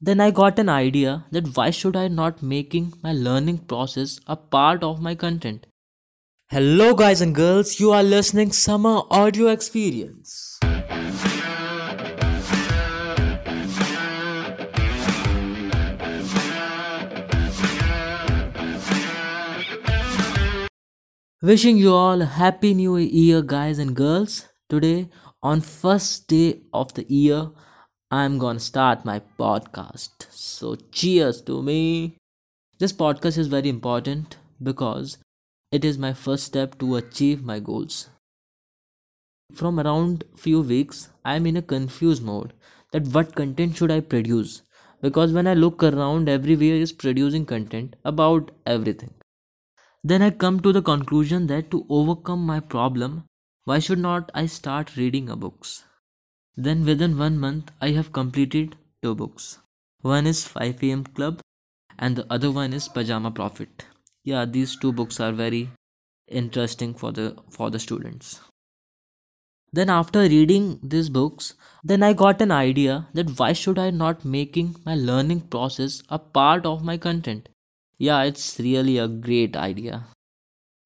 then I got an idea that why should I not making my learning process a part of my content. Hello guys and girls, you are listening Samar Audio Experience. Wishing you all a happy new year guys and girls. Today on first day of the year I'm to start my podcast. So cheers to me. This podcast is very important because it is my first step to achieve my goals. From around few weeks I'm in a confused mode that what content should I produce because when I look around everywhere is producing content about everything then I come to the conclusion that to overcome my problem, why should not I start reading a books? Then within one month, I have completed two books. One is 5 am Club and the other one is Pajama Profit. Yeah, these two books are very interesting for the for the students. Then after reading these books, then I got an idea that why should I not making my learning process a part of my content? Yeah, it's really a great idea.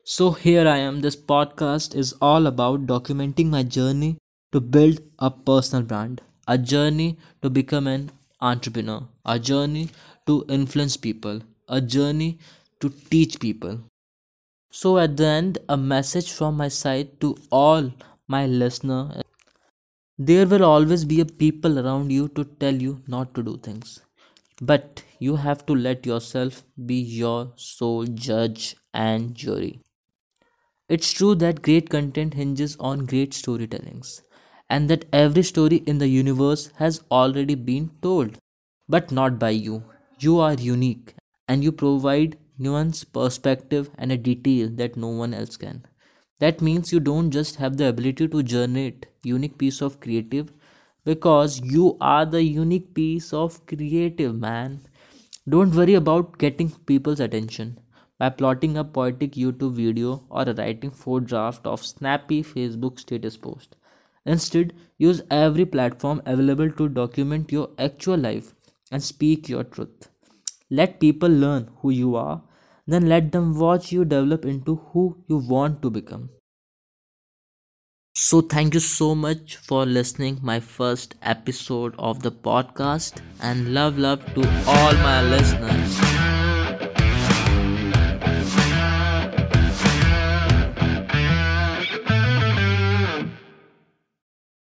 So here I am. This podcast is all about documenting my journey to build a personal brand, a journey to become an entrepreneur, a journey to influence people, a journey to teach people. So at the end, a message from my side to all my listener. There will always be a people around you to tell you not to do things but you have to let yourself be your sole judge and jury. It's true that great content hinges on great storytellings, and that every story in the universe has already been told, but not by you. You are unique, and you provide nuance, perspective, and a detail that no one else can. That means you don't just have the ability to generate unique piece of creative because you are the unique piece of creative man. Don't worry about getting people's attention by plotting a poetic YouTube video or writing four draft of snappy Facebook status post. Instead, use every platform available to document your actual life and speak your truth. Let people learn who you are, then let them watch you develop into who you want to become. So thank you so much for listening my first episode of the podcast and love love to all my listeners.